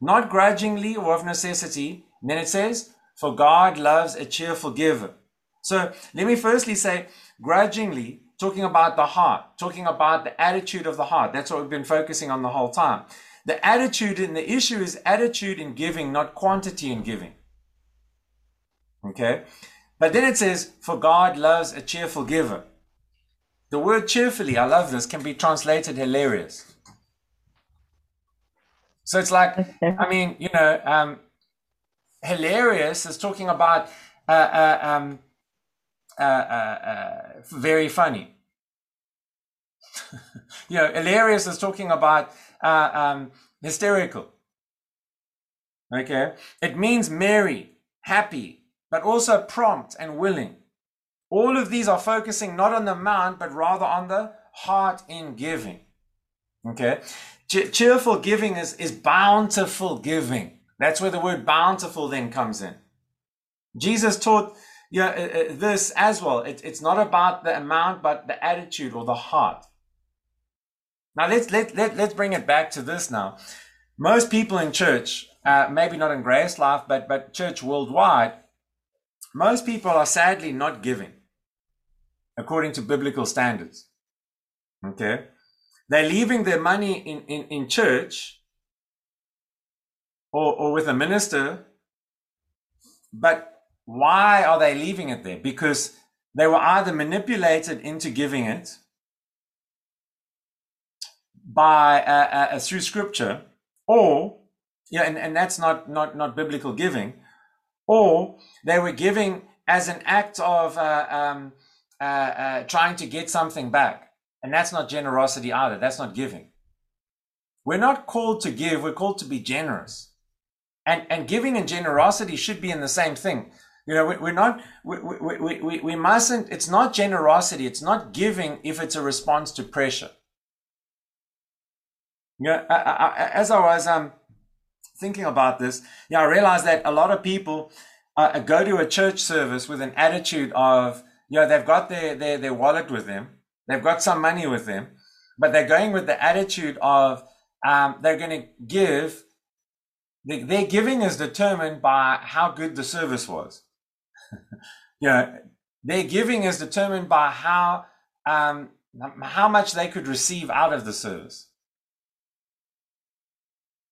Speaker 1: Not grudgingly or of necessity. And then it says, For God loves a cheerful giver. So let me firstly say, grudgingly, talking about the heart, talking about the attitude of the heart. That's what we've been focusing on the whole time. The attitude and the issue is attitude in giving, not quantity in giving. Okay? But then it says, For God loves a cheerful giver. The word cheerfully, I love this, can be translated hilarious. So it's like, I mean, you know, um, hilarious is talking about uh, uh, um, uh, uh, uh very funny. you know, hilarious is talking about uh, um, hysterical. Okay, it means merry, happy, but also prompt and willing. All of these are focusing not on the amount, but rather on the heart in giving. Okay, cheerful giving is, is bountiful giving. That's where the word bountiful then comes in. Jesus taught uh, uh, this as well. It, it's not about the amount, but the attitude or the heart. Now let's let, let let's bring it back to this now. Most people in church, uh, maybe not in Grace Life, but but church worldwide, most people are sadly not giving according to biblical standards. Okay, they're leaving their money in in, in church or or with a minister, but why are they leaving it there? Because they were either manipulated into giving it by uh, uh, through scripture or yeah and, and that's not not not biblical giving or they were giving as an act of uh, um, uh, uh, trying to get something back. And that's not generosity either. That's not giving. We're not called to give. We're called to be generous. And and giving and generosity should be in the same thing. You know, we, are not, we, we, we, we mustn't, it's not generosity, it's not giving if it's a response to pressure. Yeah, I, I, as I was um, thinking about this, yeah, I realized that a lot of people uh, go to a church service with an attitude of, you know, they've got their, their, their wallet with them, they've got some money with them, but they're going with the attitude of um, they're going to give. their giving is determined by how good the service was. you know, their giving is determined by how um, how much they could receive out of the service.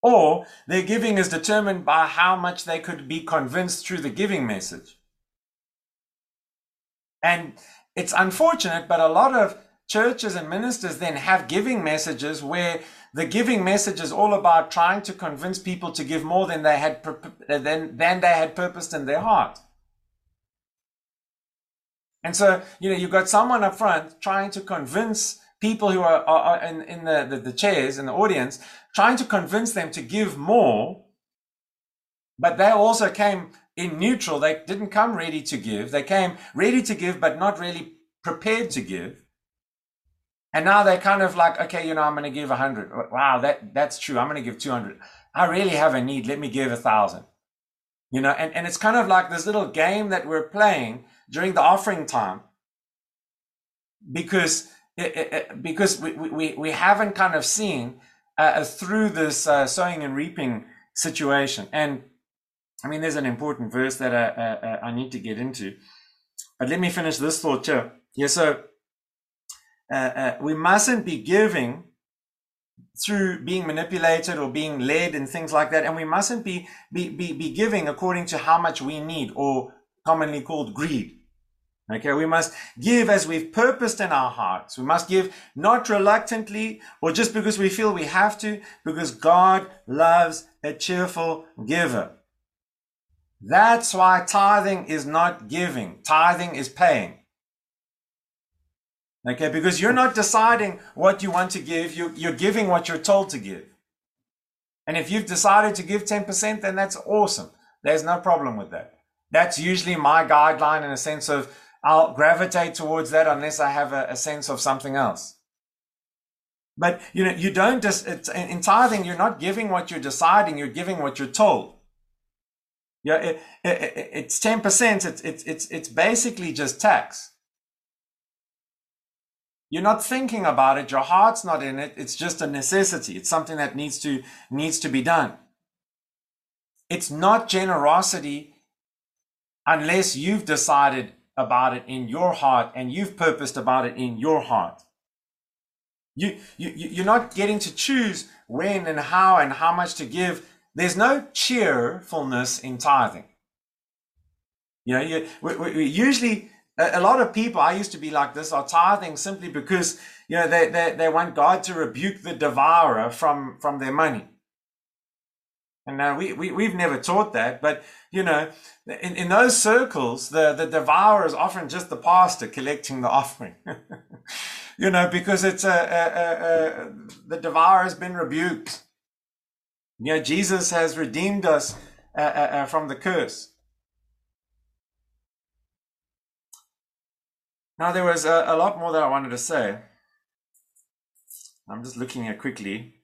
Speaker 1: Or their giving is determined by how much they could be convinced through the giving message. And it's unfortunate, but a lot of churches and ministers then have giving messages where the giving message is all about trying to convince people to give more than they had than, than they had purposed in their heart. And so, you know, you've got someone up front trying to convince people who are, are, in, in the, the, the chairs in the audience, trying to convince them to give more. But they also came in neutral. They didn't come ready to give. They came ready to give, but not really prepared to give. And now they're kind of like, okay, you know, I'm going to give a hundred. Wow, that, that's true. I'm going to give 200. I really have a need. Let me give a thousand. You know, and, and it's kind of like this little game that we're playing during the offering time because it, it, because we, we, we haven't kind of seen uh, through this uh, sowing and reaping situation. And I mean, there's an important verse that I, I, I need to get into. But let me finish this thought too. Yeah, so uh, uh, we mustn't be giving through being manipulated or being led and things like that. And we mustn't be, be, be, be giving according to how much we need or commonly called greed. Okay, we must give as we've purposed in our hearts. We must give not reluctantly or just because we feel we have to, because God loves a cheerful giver. That's why tithing is not giving. Tithing is paying. Okay, because you're not deciding what you want to give, you, you're giving what you're told to give. And if you've decided to give 10%, then that's awesome. There's no problem with that. That's usually my guideline in a sense of I'll gravitate towards that unless I have a, a sense of something else. But you know, you don't just it's, in tithing. You're not giving what you're deciding. You're giving what you're told. Yeah, it, it, it's ten percent. It's it's it's it's basically just tax. You're not thinking about it. Your heart's not in it. It's just a necessity. It's something that needs to needs to be done. It's not generosity unless you've decided about it in your heart and you've purposed about it in your heart. You, you, you're not getting to choose when and how and how much to give. There's no cheerfulness in tithing. You know, you, we, we, usually A, a lot of people, I used to be like this, are tithing simply because, you know, they, they, they want God to rebuke the devourer from, from their money. And now we, we, we've never taught that, but you know, in, in those circles, the, the devourer is often just the pastor collecting the offering. you know, because it's a, a, a, a, the devourer has been rebuked. You know, Jesus has redeemed us uh, uh, uh, from the curse. Now, there was a, a lot more that I wanted to say. I'm just looking here quickly.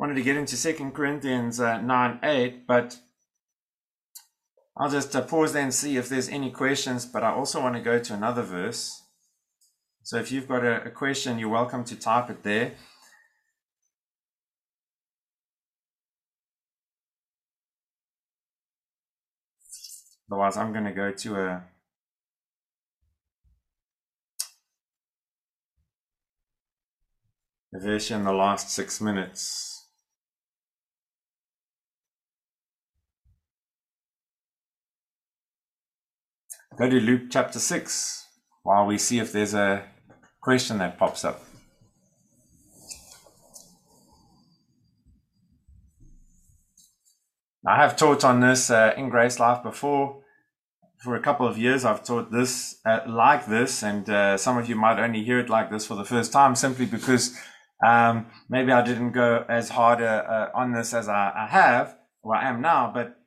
Speaker 1: Wanted to get into Second Corinthians uh, 9 8, but I'll just uh, pause there and see if there's any questions. But I also want to go to another verse. So if you've got a, a question, you're welcome to type it there. Otherwise, I'm going to go to a verse in the last six minutes. Go to Luke chapter 6 while we see if there's a question that pops up. I have taught on this uh, in Grace Life before. For a couple of years, I've taught this uh, like this, and uh, some of you might only hear it like this for the first time simply because um, maybe I didn't go as hard uh, uh, on this as I, I have, or I am now. But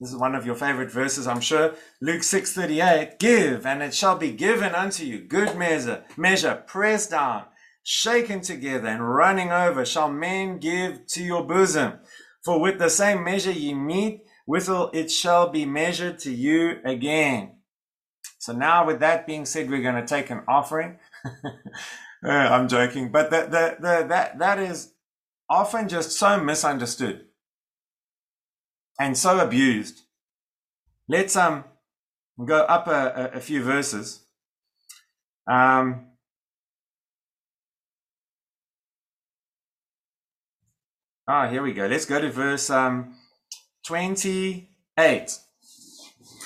Speaker 1: this is one of your favorite verses, I'm sure. Luke 6:38, give and it shall be given unto you. Good measure, measure, pressed down, shaken together and running over shall men give to your bosom. For with the same measure ye meet, withal it shall be measured to you again. So now with that being said, we're going to take an offering. uh, I'm joking, but the, the, that, that is often just so misunderstood and so abused. Let's um go up a, a few verses. Um, ah, here we go. Let's go to verse um, 28.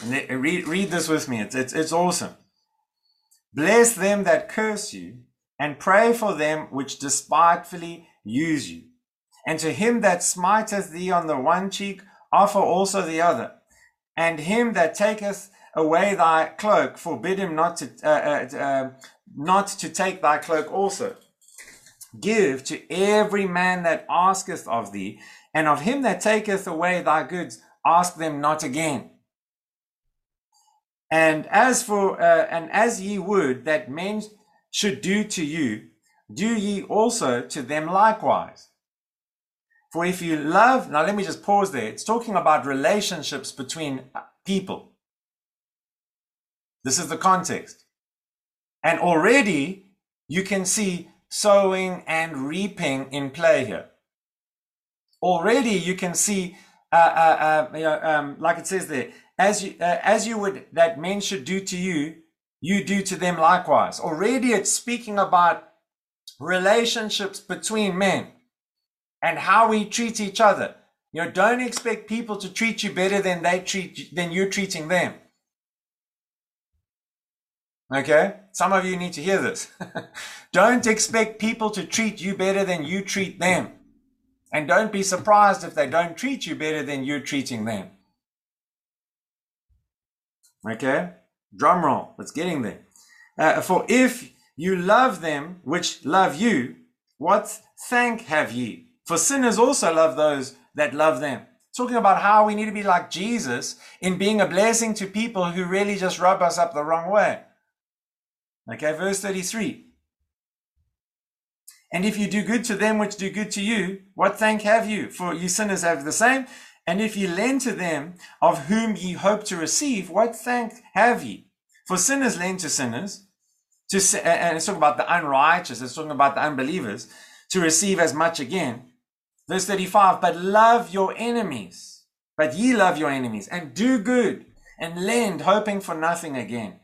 Speaker 1: And read, read this with me. It's, it's, it's awesome. Bless them that curse you, and pray for them which despitefully use you. And to him that smiteth thee on the one cheek, offer also the other. And him that taketh away thy cloak, forbid him not to, uh, uh, uh, not to take thy cloak also. Give to every man that asketh of thee, and of him that taketh away thy goods, ask them not again. And as for, uh, and as ye would that men should do to you, do ye also to them likewise. For if you love, now let me just pause there. It's talking about relationships between people. This is the context. And already you can see sowing and reaping in play here. Already you can see, uh, uh, uh, you know, um, like it says there, as you, uh, as you would, that men should do to you, you do to them likewise. Already it's speaking about relationships between men and how we treat each other. You know, don't expect people to treat you better than they treat than you're treating them. Okay? Some of you need to hear this. don't expect people to treat you better than you treat them. And don't be surprised if they don't treat you better than you're treating them. Okay? Drum roll. It's getting there. Uh, for if you love them which love you, what thank have ye? For sinners also love those that love them. Talking about how we need to be like Jesus in being a blessing to people who really just rub us up the wrong way. Okay, verse 33. And if you do good to them which do good to you, what thank have you? For you sinners have the same. And if you lend to them of whom ye hope to receive, what thank have ye? For sinners lend to sinners. To, and it's talking about the unrighteous, it's talking about the unbelievers, to receive as much again. Verse 35, but love your enemies, but ye love your enemies, and do good, and lend, hoping for nothing again.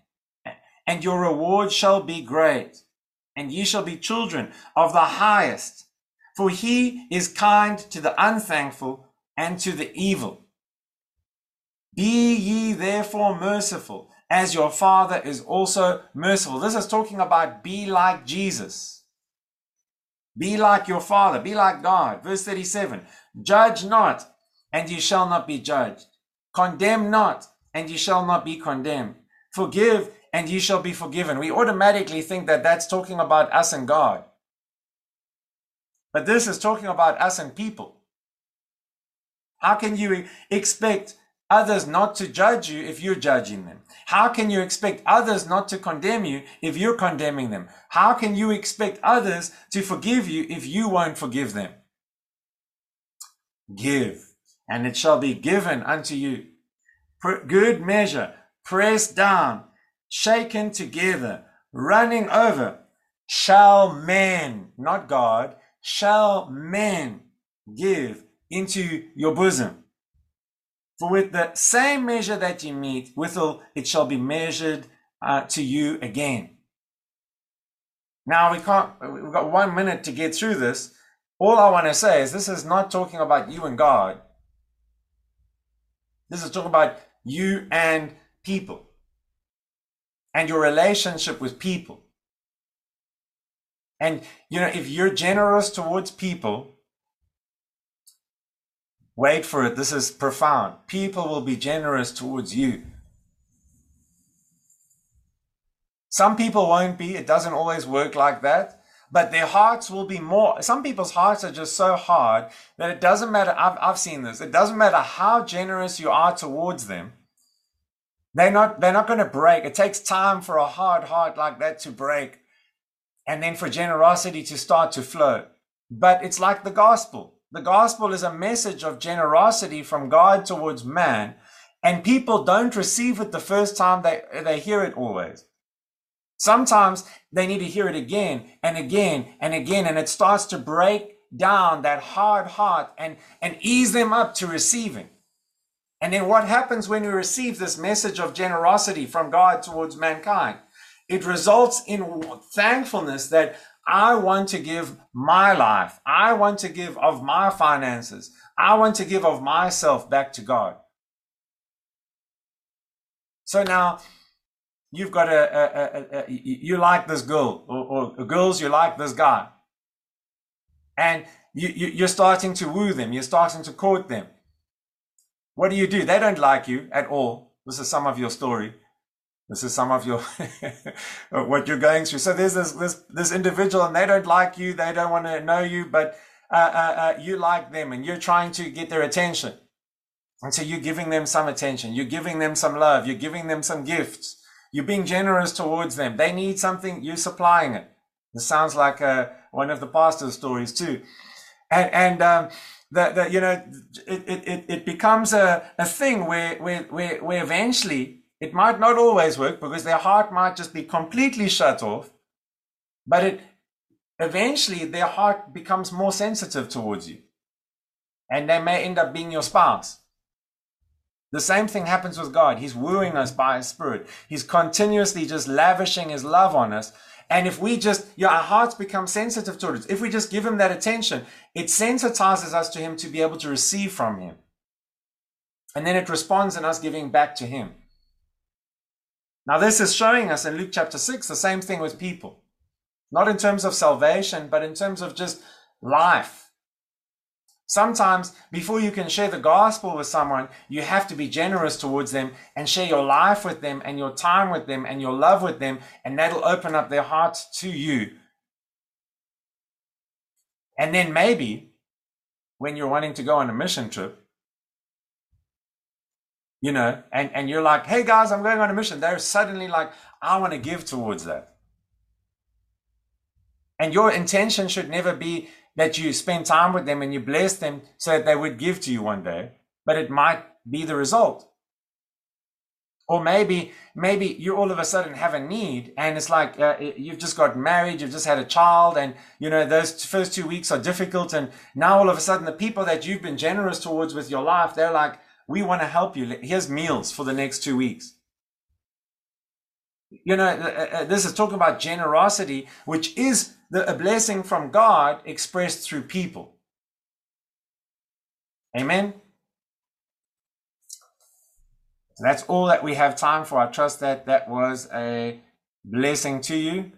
Speaker 1: And your reward shall be great, and ye shall be children of the highest. For he is kind to the unthankful and to the evil. Be ye therefore merciful, as your Father is also merciful. This is talking about be like Jesus. Be like your Father, be like God. Verse 37 Judge not, and you shall not be judged. Condemn not, and you shall not be condemned. Forgive, and you shall be forgiven. We automatically think that that's talking about us and God. But this is talking about us and people. How can you expect others not to judge you if you're judging them? How can you expect others not to condemn you if you're condemning them? How can you expect others to forgive you if you won't forgive them? Give, and it shall be given unto you. Good measure, pressed down, shaken together, running over, shall men, not God, shall men give into your bosom. For with the same measure that you meet, withal it shall be measured uh, to you again. Now we can't, we've got one minute to get through this. All I want to say is this is not talking about you and God. This is talking about you and people and your relationship with people. And, you know, if you're generous towards people, wait for it. This is profound. People will be generous towards you. Some people won't be. It doesn't always work like that. But their hearts will be more. Some people's hearts are just so hard that it doesn't matter. I've, I've seen this. It doesn't matter how generous you are towards them they're not, they're not going to break. It takes time for a hard heart like that to break and then for generosity to start to flow. But it's like the gospel. The gospel is a message of generosity from God towards man, and people don't receive it the first time they, they hear it always. Sometimes they need to hear it again and again and again, and it starts to break down that hard heart and, and ease them up to receiving. And then what happens when we receive this message of generosity from God towards mankind? It results in thankfulness that I want to give my life. I want to give of my finances. I want to give of myself back to God. So now you've got a, a, a, a you like this girl or, or, girls, you like this guy. And you, you, you're starting to woo them. You're starting to court them. What do you do? They don't like you at all. This is some of your story. This is some of your what you're going through. So there's this this this individual, and they don't like you. They don't want to know you, but uh, uh, uh, you like them, and you're trying to get their attention. And so you're giving them some attention. You're giving them some love. You're giving them some gifts. You're being generous towards them. They need something. You're supplying it. This sounds like uh, one of the pastor's stories too. And and um, that, that you know, it, it, it becomes a, a thing where, where, where, where eventually it might not always work because their heart might just be completely shut off, but it eventually their heart becomes more sensitive towards you. And they may end up being your spouse. The same thing happens with God. He's wooing us by His Spirit. He's continuously just lavishing His love on us and if we just, yeah, our hearts become sensitive towards it. If we just give him that attention, it sensitizes us to him to be able to receive from him. And then it responds in us giving back to him. Now, this is showing us in Luke chapter 6 the same thing with people. Not in terms of salvation, but in terms of just life. Sometimes, before you can share the gospel with someone, you have to be generous towards them and share your life with them and your time with them and your love with them, and that'll open up their heart to you. And then maybe when you're wanting to go on a mission trip, you know, and, and you're like, hey guys, I'm going on a mission. They're suddenly like, I want to give towards that. And your intention should never be that you spend time with them and you bless them so that they would give to you one day, but it might be the result. Or maybe, maybe you all of a sudden have a need and it's like uh, you've just got married, you've just had a child, and you know, those first two weeks are difficult. And now all of a sudden, the people that you've been generous towards with your life, they're like, we want to help you. Here's meals for the next two weeks. You know, uh, uh, uh, this is talking about generosity, which is the, a blessing from God expressed through people. Amen. So that's all that we have time for. I trust that that was a blessing to you.